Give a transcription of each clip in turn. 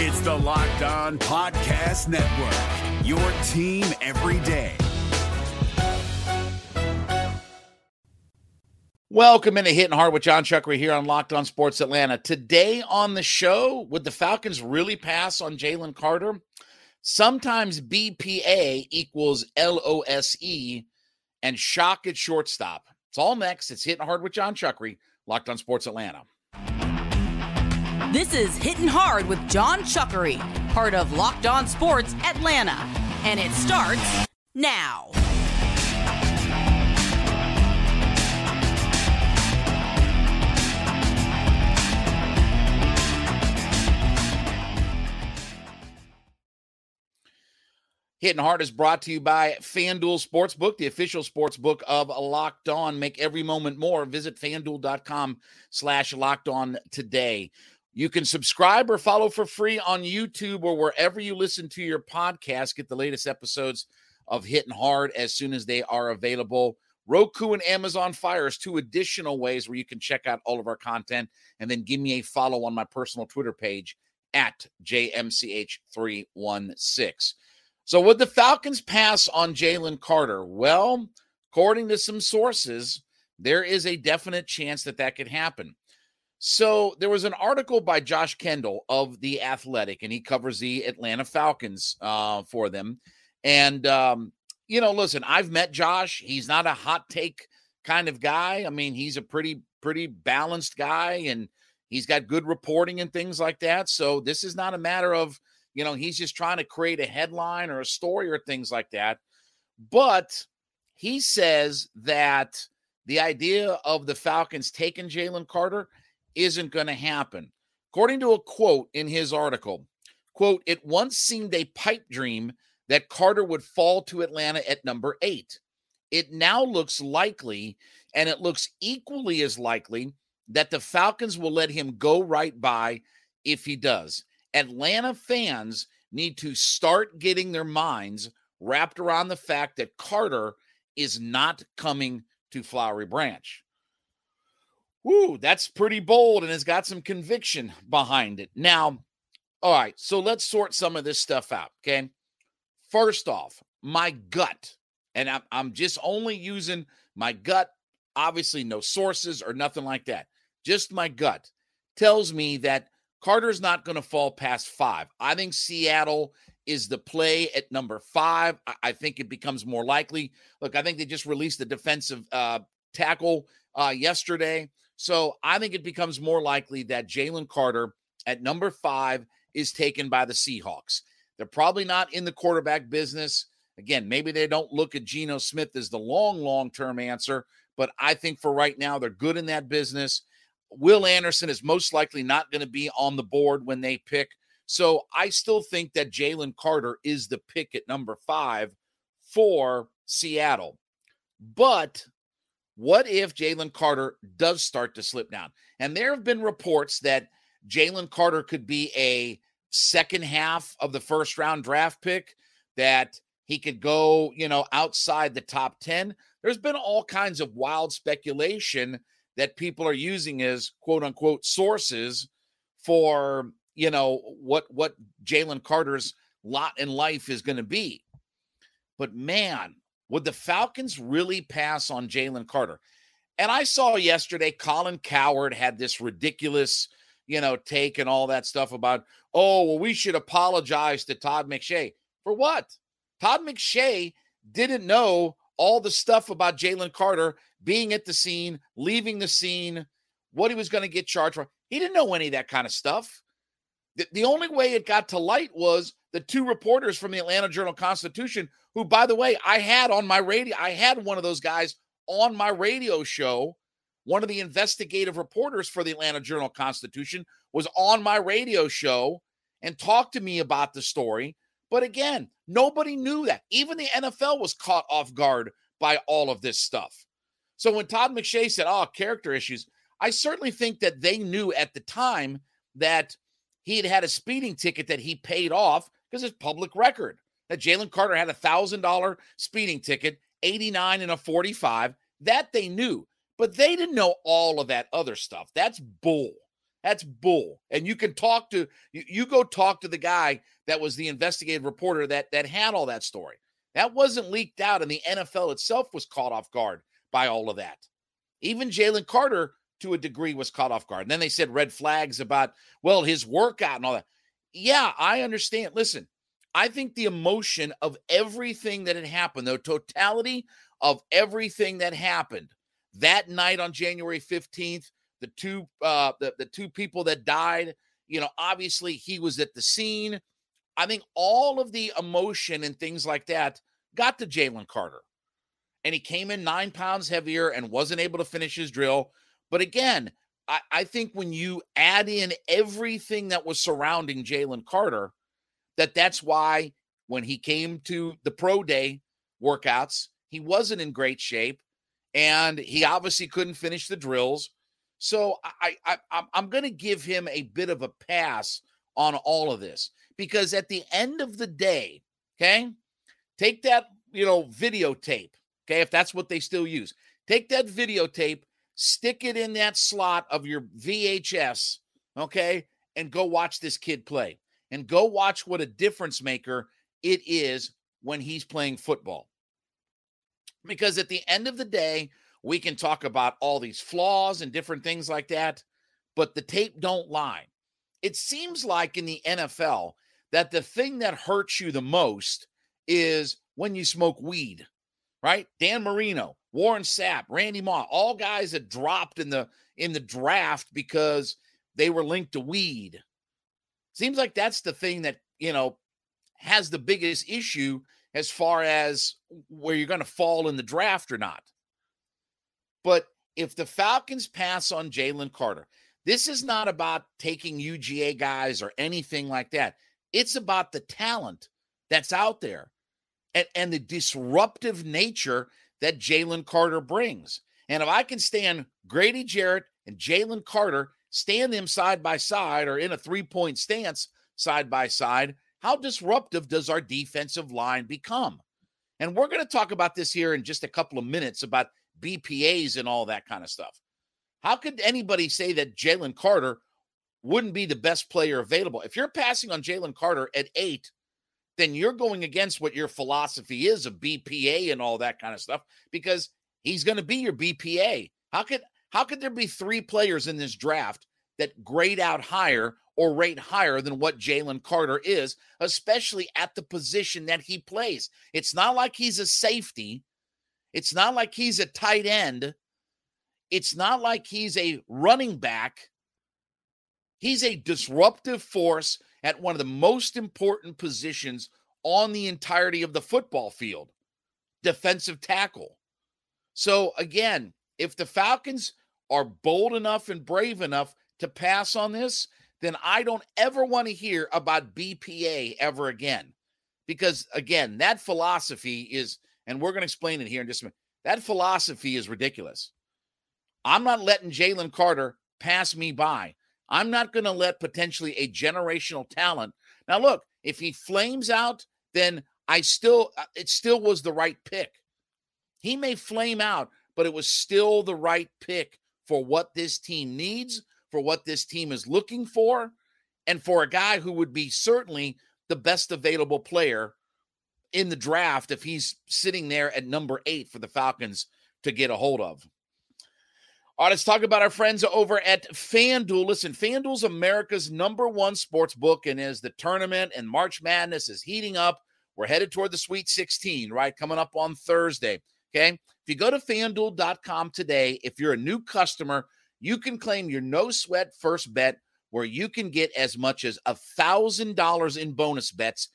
It's the Locked On Podcast Network, your team every day. Welcome into Hitting Hard with Jon Chuckery here on Locked On Sports Atlanta. Today on the show, would the Falcons really pass on Jalen Carter? Sometimes BPA equals LOSE and shock at shortstop. It's all next. It's Hitting Hard with Jon Chuckery, Locked On Sports Atlanta. This is Hitting Hard with Jon Chuckery, part of Locked On Sports Atlanta. And it starts now. Hitting Hard is brought to you by FanDuel Sportsbook, the official sportsbook of Locked On. Make every moment more. Visit fanduel.com slash locked on today. You can subscribe or follow for free on YouTube or wherever you listen to your podcast. Get the latest episodes of Hitting Hard as soon as they are available. Roku and Amazon Fire is two additional ways where you can check out all of our content. And then give me a follow on my personal Twitter page at JMCH316. So, would the Falcons pass on Jalen Carter? Well, according to some sources, there is a definite chance that that could happen. So, there was an article by Josh Kendall of The Athletic, and he covers the Atlanta Falcons uh, for them. And, um, you know, listen, I've met Josh. He's not a hot take kind of guy. I mean, he's a pretty, pretty balanced guy, and he's got good reporting and things like that. So, this is not a matter of, you know, he's just trying to create a headline or a story or things like that. But he says that the idea of the Falcons taking Jalen Carter isn't going to happen. According to a quote in his article, quote, it once seemed a pipe dream that Carter would fall to Atlanta at number eight. It now looks likely, and it looks equally as likely that the Falcons will let him go right by if he does. Atlanta fans need to start getting their minds wrapped around the fact that Carter is not coming to Flowery Branch. Woo, that's pretty bold and has got some conviction behind it. Now, all right, so let's sort some of this stuff out. Okay. First off, my gut, and I'm, I'm just only using my gut, obviously, no sources or nothing like that. Just my gut tells me that Carter's not going to fall past five. I think Seattle is the play at number five. I, think it becomes more likely. Look, I think they just released the defensive uh, tackle uh, yesterday. So I think it becomes more likely that Jalen Carter at number five is taken by the Seahawks. They're probably not in the quarterback business. Again, maybe they don't look at Geno Smith as the long, long term answer, but I think for right now, they're good in that business. Will Anderson is most likely not going to be on the board when they pick. So I still think that Jalen Carter is the pick at number five for Seattle. But what if Jalen Carter does start to slip down? And there have been reports that Jalen Carter could be a second half of the first round draft pick, that he could go, you know, outside the top 10. There's been all kinds of wild speculation that people are using as quote unquote sources for you know what what Jalen Carter's lot in life is going to be. But man, would the Falcons really pass on Jalen Carter? And I saw yesterday Colin Cowherd had this ridiculous, you know, take and all that stuff about, oh, well, we should apologize to Todd McShay. For what? Todd McShay didn't know all the stuff about Jalen Carter being at the scene, leaving the scene, what he was going to get charged for. He didn't know any of that kind of stuff. The, the only way it got to light was the two reporters from the Atlanta Journal Constitution, who, by the way, I had on my radio, I had one of those guys on my radio show. One of the investigative reporters for the Atlanta Journal Constitution was on my radio show and talked to me about the story. But again, nobody knew that. Even the NFL was caught off guard by all of this stuff. So when Todd McShay said, oh, character issues, I certainly think that they knew at the time that he had had a speeding ticket that he paid off because it's public record that Jalen Carter had a thousand dollar speeding ticket, 89 and a 45. That they knew, but they didn't know all of that other stuff. That's bull. That's bull. And you can talk to you, you go talk to the guy that was the investigative reporter that that had all that story. That wasn't leaked out, and the NFL itself was caught off guard by all of that. Even Jalen Carter, to a degree, was caught off guard. And then they said red flags about, well, his workout and all that. Yeah, I understand. Listen, I think the emotion of everything that had happened, the totality of everything that happened that night on January 15th, the two uh the, the two people that died, you know, obviously he was at the scene. I think all of the emotion and things like that got to Jalen Carter. And he came in nine pounds heavier and wasn't able to finish his drill. But again, I, I think when you add in everything that was surrounding Jalen Carter, that that's why when he came to the pro day workouts, he wasn't in great shape and he obviously couldn't finish the drills. So I, I, I'm going to give him a bit of a pass on all of this because at the end of the day, okay, take that you know videotape, okay, if that's what they still use, take that videotape, stick it in that slot of your VHS, okay, and go watch this kid play and go watch what a difference maker it is when he's playing football. Because at the end of the day, we can talk about all these flaws and different things like that, but the tape don't lie. It seems like in the NFL that the thing that hurts you the most is when you smoke weed, right? Dan Marino, Warren Sapp, Randy Moss, all guys that dropped in the in the draft because they were linked to weed. Seems like that's the thing that, you know, has the biggest issue as far as where you're going to fall in the draft or not. But if the Falcons pass on Jalen Carter, this is not about taking UGA guys or anything like that. It's about the talent that's out there and, and the disruptive nature that Jalen Carter brings. And if I can stand Grady Jarrett and Jalen Carter stand them side by side or in a three point stance side by side, how disruptive does our defensive line become? And we're going to talk about this here in just a couple of minutes about BPAs and all that kind of stuff. How could anybody say that Jalen Carter wouldn't be the best player available? If you're passing on Jalen Carter at eight, then you're going against what your philosophy is of BPA and all that kind of stuff because he's going to be your BPA. How could how could there be three players in this draft that grade out higher or rate higher than what Jalen Carter is, especially at the position that he plays? It's not like he's a safety. It's not like he's a tight end. It's not like he's a running back. He's a disruptive force at one of the most important positions on the entirety of the football field defensive tackle. So, again, if the Falcons are bold enough and brave enough to pass on this, then I don't ever want to hear about BPA ever again. Because again, that philosophy is, and we're going to explain it here in just a minute, that philosophy is ridiculous. I'm not letting Jalen Carter pass me by. I'm not going to let potentially a generational talent. Now, look, if he flames out, then I still, uh, it still was the right pick. He may flame out, but it was still the right pick for what this team needs, for what this team is looking for, and for a guy who would be certainly the best available player in the draft if he's sitting there at number eight for the Falcons to get a hold of. All right, let's talk about our friends over at FanDuel. Listen, FanDuel's America's number one sports book, and as the tournament and March Madness is heating up, we're headed toward the Sweet 16, right? Coming up on Thursday. Okay. If you go to fanduel.com today, if you're a new customer, you can claim your no sweat first bet where you can get as much as a thousand dollars in bonus bets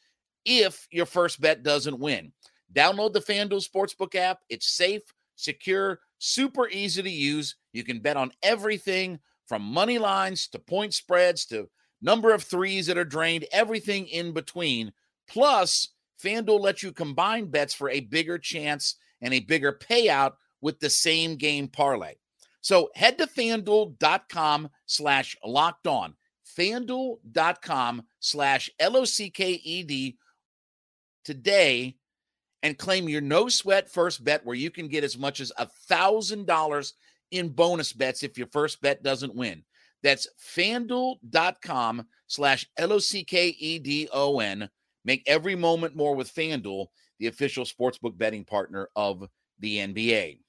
if your first bet doesn't win. Download the FanDuel Sportsbook app. It's safe, secure, super easy to use. You can bet on everything from money lines to point spreads to number of threes that are drained, everything in between. Plus, FanDuel lets you combine bets for a bigger chance and a bigger payout with the same game parlay. So head to fanduel.com slash locked on. Fanduel.com slash L O C K E D today and claim your no sweat first bet where you can get as much as a thousand dollars in bonus bets if your first bet doesn't win. That's fanduel.com slash L O C K E D O N. Make every moment more with FanDuel, the official sportsbook betting partner of the NBA.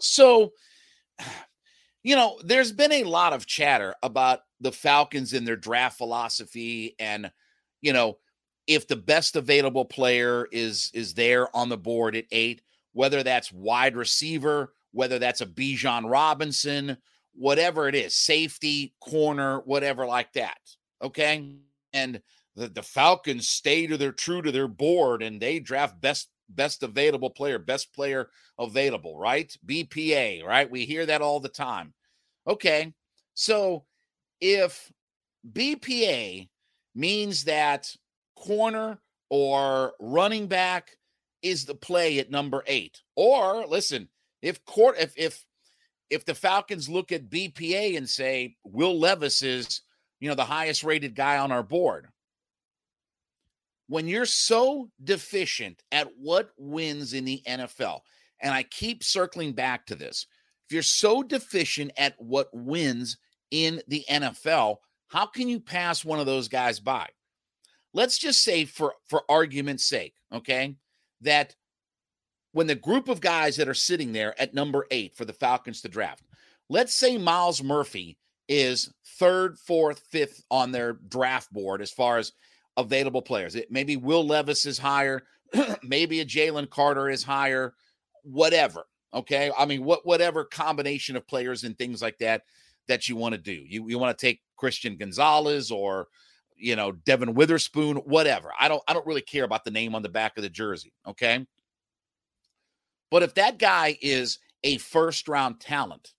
So, you know, there's been a lot of chatter about the Falcons and their draft philosophy and, you know, if the best available player is is there on the board at 8, whether that's wide receiver, whether that's a Bijan Robinson, whatever it is, safety, corner, whatever like that. Okay. And the, the Falcons stay to their true to their board and they draft best best available player, best player available, right? BPA, right? We hear that all the time. Okay. So if BPA means that corner or running back is the play at number 8 or listen, if court if if if the Falcons look at BPA and say Will Levis is, you know, the highest rated guy on our board, when you're so deficient at what wins in the NFL, and I keep circling back to this, if you're so deficient at what wins in the NFL, how can you pass one of those guys by? Let's just say for for argument's sake, okay, that when the group of guys that are sitting there at number 8 for the Falcons to draft, let's say Myles Murphy is third, fourth, fifth on their draft board as far as available players. It, maybe Will Levis is higher, maybe a Jalen Carter is higher, whatever. Okay. I mean, what whatever combination of players and things like that that you want to do. You you want to take Christian Gonzalez or you know Devon Witherspoon, whatever. I don't I don't really care about the name on the back of the jersey. Okay. But if that guy is a first round talent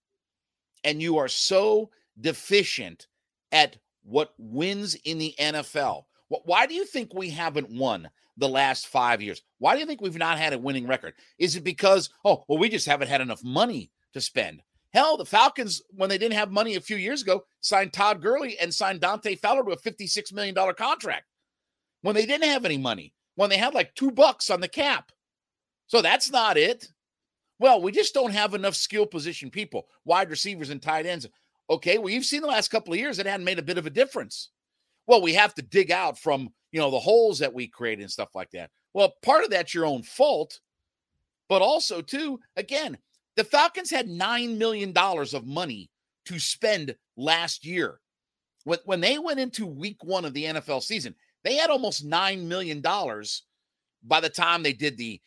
and you are so deficient at what wins in the NFL, why do you think we haven't won the last five years? Why do you think we've not had a winning record? Is it because, oh, well, we just haven't had enough money to spend? Hell, the Falcons, when they didn't have money a few years ago, signed Todd Gurley and signed Dante Fowler to a $56 million contract when they didn't have any money, when they had like two bucks on the cap. So that's not it. Well, we just don't have enough skill position people, wide receivers and tight ends. Okay, well, you've seen the last couple of years it hadn't made a bit of a difference well, we have to dig out from, you know, the holes that we create and stuff like that. Well, part of that's your own fault, but also, too, again, the Falcons had $9 million of money to spend last year. When, when they went into week one of the NFL season, they had almost $9 million by the time they did the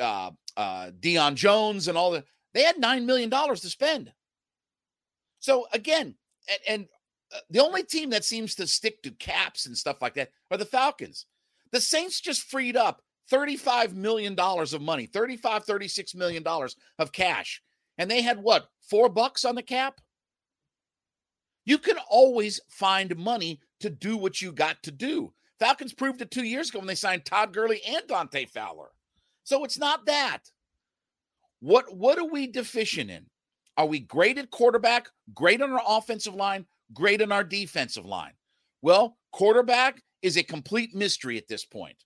uh, uh, Deion Jones and all the, they had $9 million to spend. So again, and, and uh, the only team that seems to stick to caps and stuff like that are the Falcons. The Saints just freed up $35 million of money, $35, $36 million of cash. And they had what, four bucks on the cap? You can always find money to do what you got to do. Falcons proved it two years ago when they signed Todd Gurley and Dante Fowler. So it's not that. What what are we deficient in? Are we great at quarterback, great on our offensive line, great on our defensive line. Well, quarterback is a complete mystery at this point.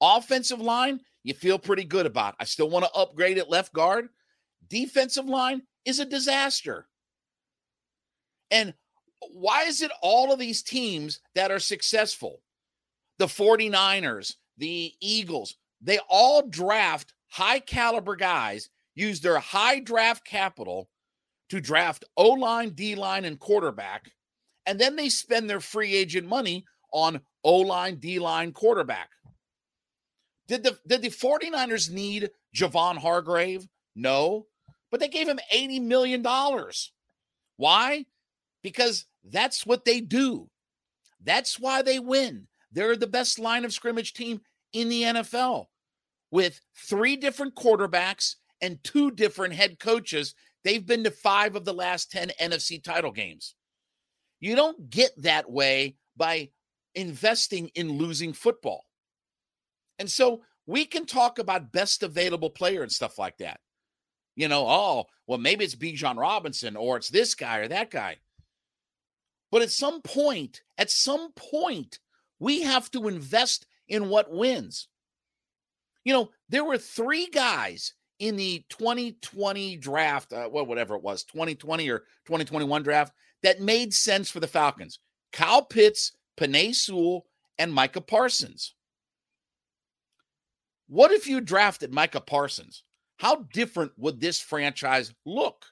Offensive line, you feel pretty good about. I still want to upgrade at left guard. Defensive line is a disaster. And why is it all of these teams that are successful, the 49ers, the Eagles, they all draft high caliber guys, use their high draft capital to draft O line, D line, and quarterback. And then they spend their free agent money on O line, D line, quarterback. Did the, did the 49ers need Javon Hargrave? No, but they gave him $80 million. Why? Because that's what they do. That's why they win. They're the best line of scrimmage team in the NFL with three different quarterbacks and two different head coaches They've been to five of the last 10 NFC title games. You don't get that way by investing in losing football. And so we can talk about best available player and stuff like that. You know, oh, well, maybe it's Bijan Robinson or it's this guy or that guy. But at some point, at some point, we have to invest in what wins. You know, there were three guys in the 2020 draft, uh, well, whatever it was, 2020 or 2021 draft, that made sense for the Falcons? Kyle Pitts, Penei Sewell, and Micah Parsons. What if you drafted Micah Parsons? How different would this franchise look?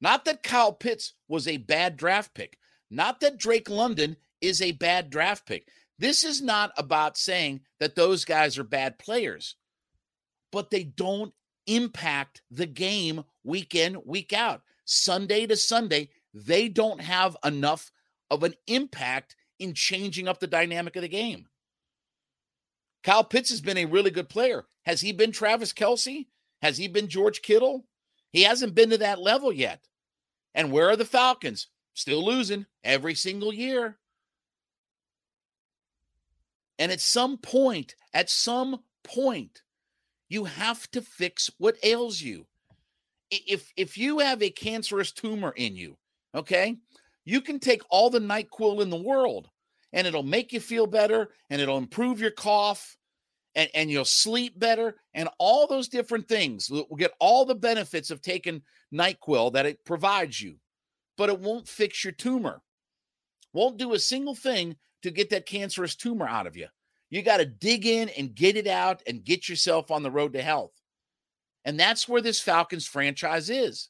Not that Kyle Pitts was a bad draft pick, not that Drake London is a bad draft pick. This is not about saying that those guys are bad players, but they don't impact the game week in, week out. Sunday to Sunday, they don't have enough of an impact in changing up the dynamic of the game. Kyle Pitts has been a really good player. Has he been Travis Kelce? Has he been George Kittle? He hasn't been to that level yet. And where are the Falcons? Still losing every single year. And at some point, at some point, you have to fix what ails you. If if you have a cancerous tumor in you, okay, you can take all the NyQuil in the world and it'll make you feel better and it'll improve your cough and, and you'll sleep better and all those different things. We'll get all the benefits of taking NyQuil that it provides you, but it won't fix your tumor. Won't do a single thing to get that cancerous tumor out of you. You got to dig in and get it out and get yourself on the road to health. And that's where this Falcons franchise is.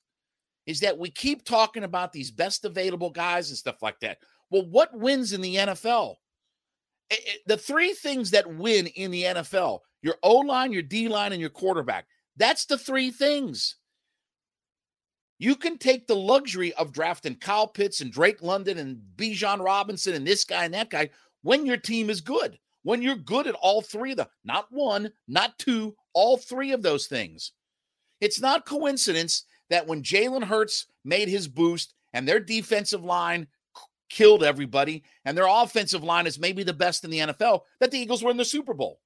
Is that we keep talking about these best available guys and stuff like that. Well, what wins in the NFL? It, it, the three things that win in the NFL your O line, your D line, and your quarterback. That's the three things. You can take the luxury of drafting Kyle Pitts and Drake London and Bijan Robinson and this guy and that guy when your team is good when you're good at all three of them, not one, not two, all three of those things. It's not coincidence that when Jalen Hurts made his boost and their defensive line killed everybody and their offensive line is maybe the best in the NFL, that the Eagles were in the Super Bowl.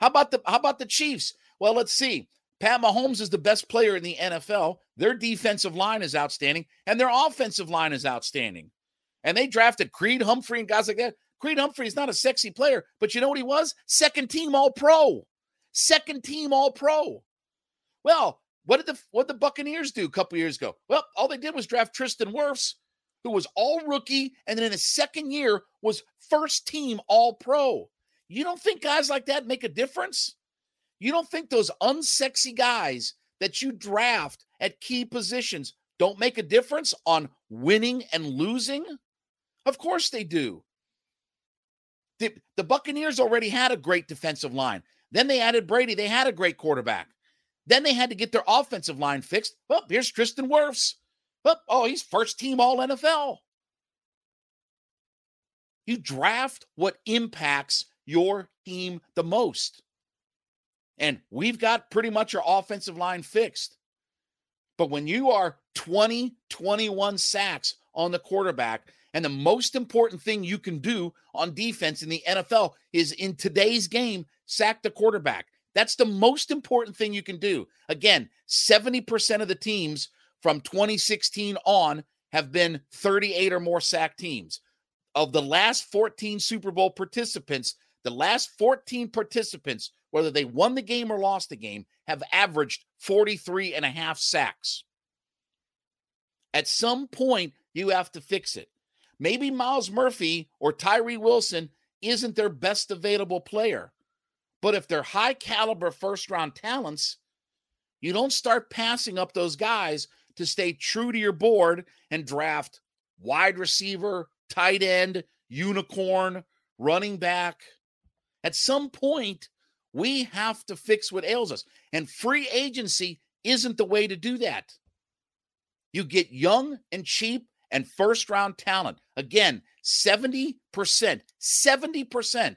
How about the how about the Chiefs? Well, let's see. Pat Mahomes is the best player in the NFL. Their defensive line is outstanding, and their offensive line is outstanding. And they drafted Creed Humphrey and guys like that. Creed Humphrey is not a sexy player, but you know what he was? Second team All Pro. Second team All Pro. Well, what did the what did the Buccaneers do a couple years ago? Well, all they did was draft Tristan Wirfs, who was all rookie, and then in his second year was first team All Pro. You don't think guys like that make a difference? You don't think those unsexy guys that you draft at key positions don't make a difference on winning and losing? Of course they do. The, the Buccaneers already had a great defensive line. Then they added Brady. They had a great quarterback. Then they had to get their offensive line fixed. Well, here's Tristan Wirfs. Oh, he's first team all NFL. You draft what impacts your team the most. And we've got pretty much our offensive line fixed. But when you are 20, 21 sacks on the quarterback and the most important thing you can do on defense in the NFL is in today's game, sack the quarterback. That's the most important thing you can do. Again, 70% of the teams from 2016 on have been 38 or more sack teams. Of the last 14 Super Bowl participants, the last 14 participants, whether they won the game or lost the game, have averaged 43 and a half sacks. At some point, you have to fix it. Maybe Myles Murphy or Tyree Wilson isn't their best available player. But if they're high caliber first round talents, you don't start passing up those guys to stay true to your board and draft wide receiver, tight end, unicorn, running back. At some point, we have to fix what ails us. And free agency isn't the way to do that. You get young and cheap and first round talent. Again, 70%, 70%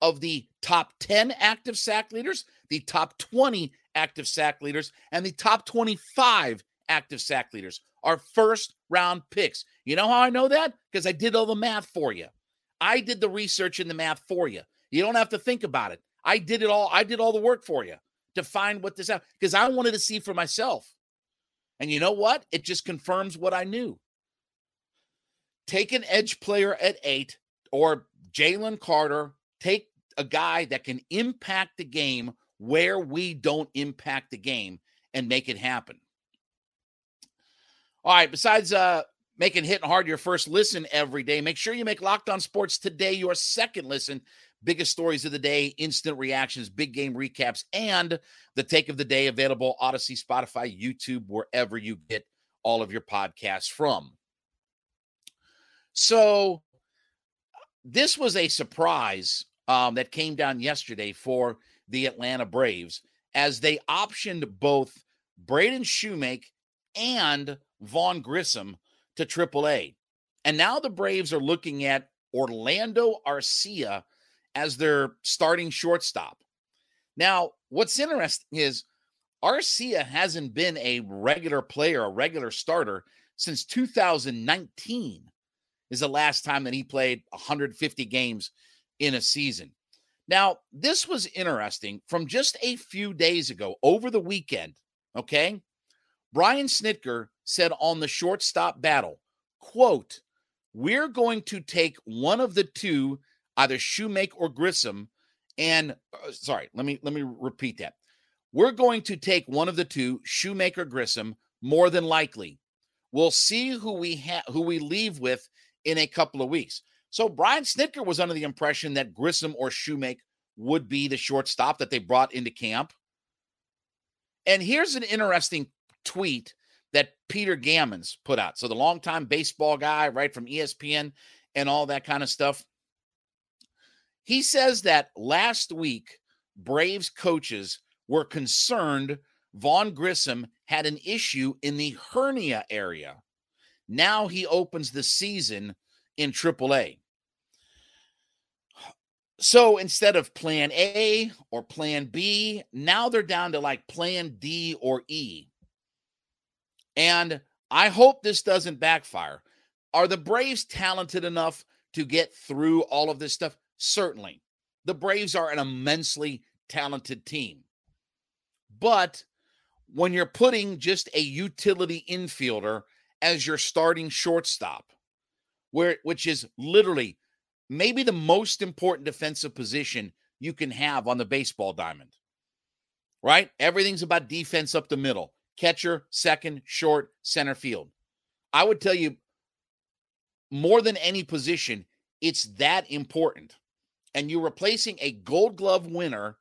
of the top 10 active sack leaders, the top 20 active sack leaders, and the top 25 active sack leaders are first round picks. You know how I know that? Because I did all the math for you. I did the research and the math for you. You don't have to think about it. I did it all. I did all the work for you to find what this out because I wanted to see for myself. And you know what? It just confirms what I knew take an edge player at eight or Jalen Carter, take a guy that can impact the game where we don't impact the game and make it happen. All right, besides uh making hitting hard your first listen every day, make sure you make Locked On Sports today your second listen. Biggest stories of the day, instant reactions, big game recaps, and the take of the day available Audacy, Spotify, YouTube, wherever you get all of your podcasts from. So, this was a surprise um, that came down yesterday for the Atlanta Braves as they optioned both Braden Shewmake and Vaughn Grissom to AAA. And now the Braves are looking at Orlando Arcia as their starting shortstop. Now, what's interesting is Arcia hasn't been a regular player, a regular starter since 2019 is the last time that he played 150 games in a season. Now, this was interesting from just a few days ago over the weekend. Okay. Brian Snitker said on the shortstop battle, quote, we're going to take one of the two, either Shewmake or Grissom. And uh, sorry, let me let me repeat that. We're going to take one of the two, Shoemaker Grissom, more than likely. We'll see who we have who we leave with in a couple of weeks. So Brian Snitker was under the impression that Grissom or Shewmake would be the shortstop that they brought into camp. And here's an interesting tweet that Peter Gammons put out. So the longtime baseball guy, right from ESPN and all that kind of stuff. He says that last week, Braves coaches were concerned Vaughn Grissom had an issue in the hernia area. Now he opens the season in AAA. So instead of plan A or plan B, now they're down to like plan D or E. And I hope this doesn't backfire. Are the Braves talented enough to get through all of this stuff? Certainly. The Braves are an immensely talented team. But when you're putting just a utility infielder as your starting shortstop, where which is literally maybe the most important defensive position you can have on the baseball diamond. Right? Everything's about defense up the middle catcher, second, short, center field. I would tell you more than any position, it's that important. And you're replacing a gold glove winner,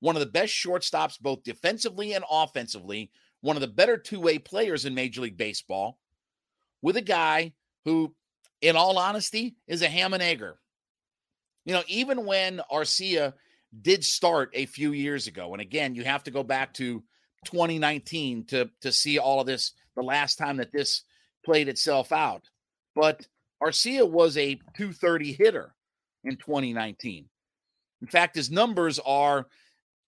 one of the best shortstops, both defensively and offensively, one of the better two way players in Major League Baseball, with a guy who, in all honesty, is a ham and egger. You know, even when Arcia did start a few years ago, and again, you have to go back to 2019 to to see all of this the last time that this played itself out. But Arcia was a 230 hitter in 2019. In fact, his numbers are,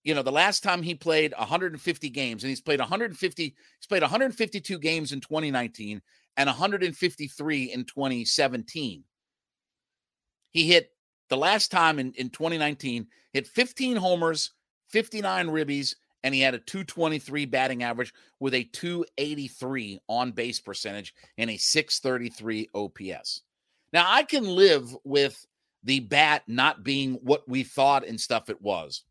you know, the last time he played 150 games, and he's played 150, he's played 152 games in 2019 and 153 in 2017. He hit the last time in, in 2019, hit 15 homers, 59 ribbies, and he had a 223 batting average with a 283 on base percentage and a 633 OPS. Now, I can live with the bat not being what we thought and stuff it was.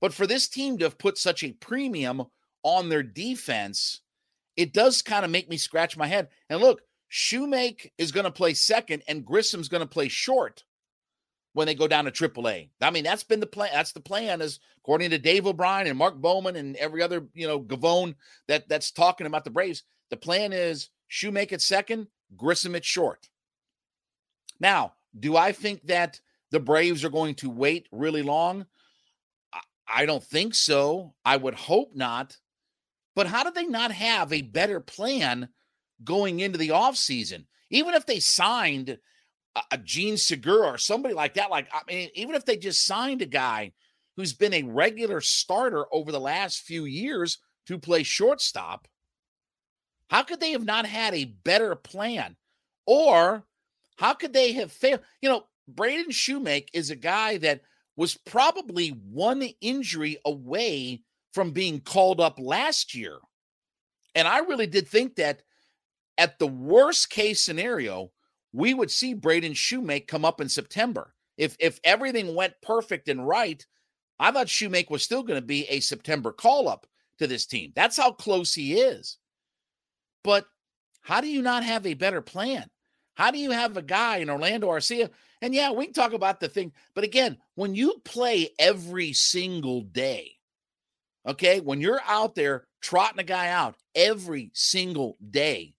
But for this team to have put such a premium on their defense, it does kind of make me scratch my head. And look, Shewmake is going to play second and Grissom's going to play short when they go down to AAA. I mean, that's been the plan. That's the plan, is according to Dave O'Brien and Mark Bowman and every other you know Gavone that that's talking about the Braves. The plan is Shewmake at second, Grissom at short. Now, do I think that the Braves are going to wait really long? I don't think so. I would hope not. But how do they not have a better plan going into the offseason? Even if they signed a Jean Segura or somebody like that. Like, I mean, even if they just signed a guy who's been a regular starter over the last few years to play shortstop, how could they have not had a better plan? Or how could they have failed? You know, Braden Shewmake is a guy that was probably one injury away from being called up last year. And I really did think that at the worst case scenario, we would see Braden Shewmake come up in September. If if everything went perfect and right, I thought Shewmake was still going to be a September call up to this team. That's how close he is. But how do you not have a better plan? How do you have a guy in Orlando Arcia? And yeah, we can talk about the thing, but again, when you play every single day, okay, when you're out there trotting a guy out every single day,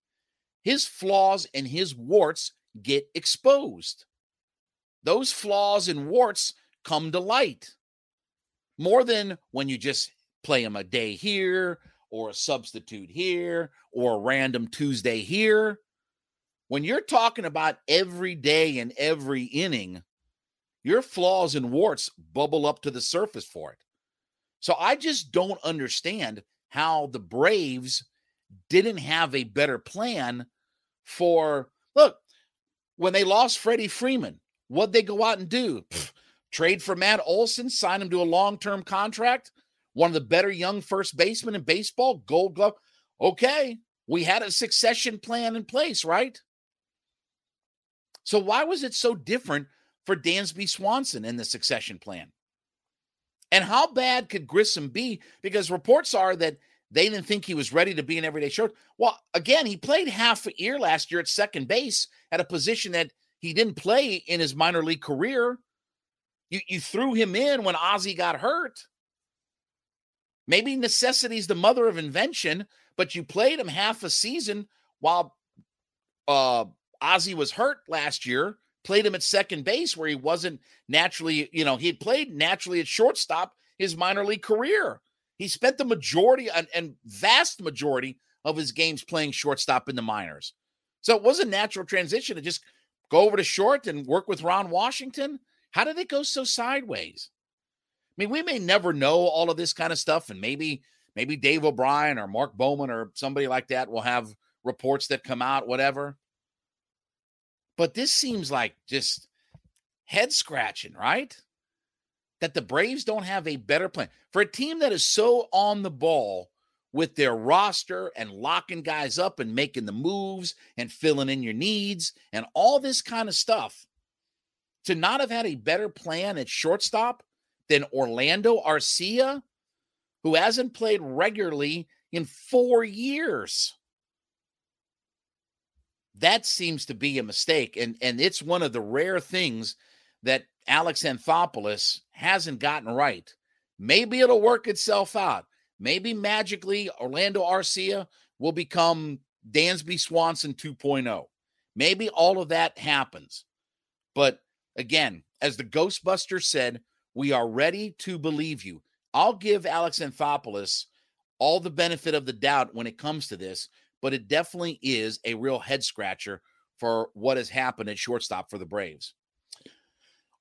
his flaws and his warts get exposed. Those flaws and warts come to light more than when you just play him a day here or a substitute here or a random Tuesday here. When you're talking about every day and every inning, your flaws and warts bubble up to the surface for it. So I just don't understand how the Braves didn't have a better plan for look when they lost Freddie Freeman. What'd they go out and do? Pfft, trade for Matt Olson, sign him to a long term contract, one of the better young first basemen in baseball, gold glove. Okay, we had a succession plan in place, right? So why was it so different for Dansby Swanson in the succession plan? And how bad could Grissom be? Because reports are that they didn't think he was ready to be an everyday short. Well, again, he played half a year last year at second base at a position that he didn't play in his minor league career. You you threw him in when Ozzie got hurt. Maybe necessity is the mother of invention, but you played him half a season while uh Ozzie was hurt last year. Played him at second base where he wasn't naturally, you know, he had played naturally at shortstop his minor league career. He spent the majority and, and vast majority of his games playing shortstop in the minors. So it was a natural transition to just go over to short and work with Ron Washington. How did it go so sideways? I mean, we may never know all of this kind of stuff, and maybe maybe Dave O'Brien or Mark Bowman or somebody like that will have reports that come out, whatever. But this seems like just head scratching, right? That the Braves don't have a better plan for a team that is so on the ball with their roster and locking guys up and making the moves and filling in your needs and all this kind of stuff. To not have had a better plan at shortstop than Orlando Arcia, who hasn't played regularly in four years. That seems to be a mistake. And, and it's one of the rare things that Alex Anthopoulos hasn't gotten right. Maybe it'll work itself out. Maybe magically Orlando Arcia will become Dansby Swanson 2.0. Maybe all of that happens. But again, as the Ghostbuster said, we are ready to believe you. I'll give Alex Anthopoulos all the benefit of the doubt when it comes to this, but it definitely is a real head scratcher for what has happened at shortstop for the Braves.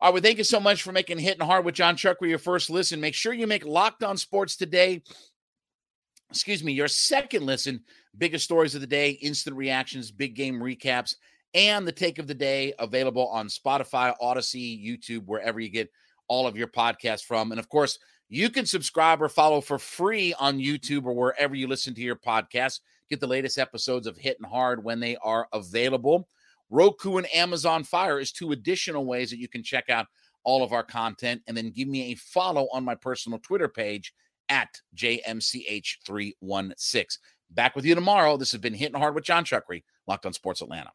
All right, well, thank you so much for making Hitting Hard with Jon Chuckery your first listen. Make sure you make Locked On Sports today. Excuse me, your second listen. Biggest stories of the day, instant reactions, big game recaps, and the take of the day available on Spotify, Audacy, YouTube, wherever you get all of your podcasts from. And of course, you can subscribe or follow for free on YouTube or wherever you listen to your podcast. Get the latest episodes of Hitting Hard when they are available. Roku and Amazon Fire is two additional ways that you can check out all of our content. And then give me a follow on my personal Twitter page at JMCH316. Back with you tomorrow. This has been Hitting Hard with Jon Chuckery, Locked on Sports Atlanta.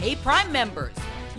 Hey, Prime members,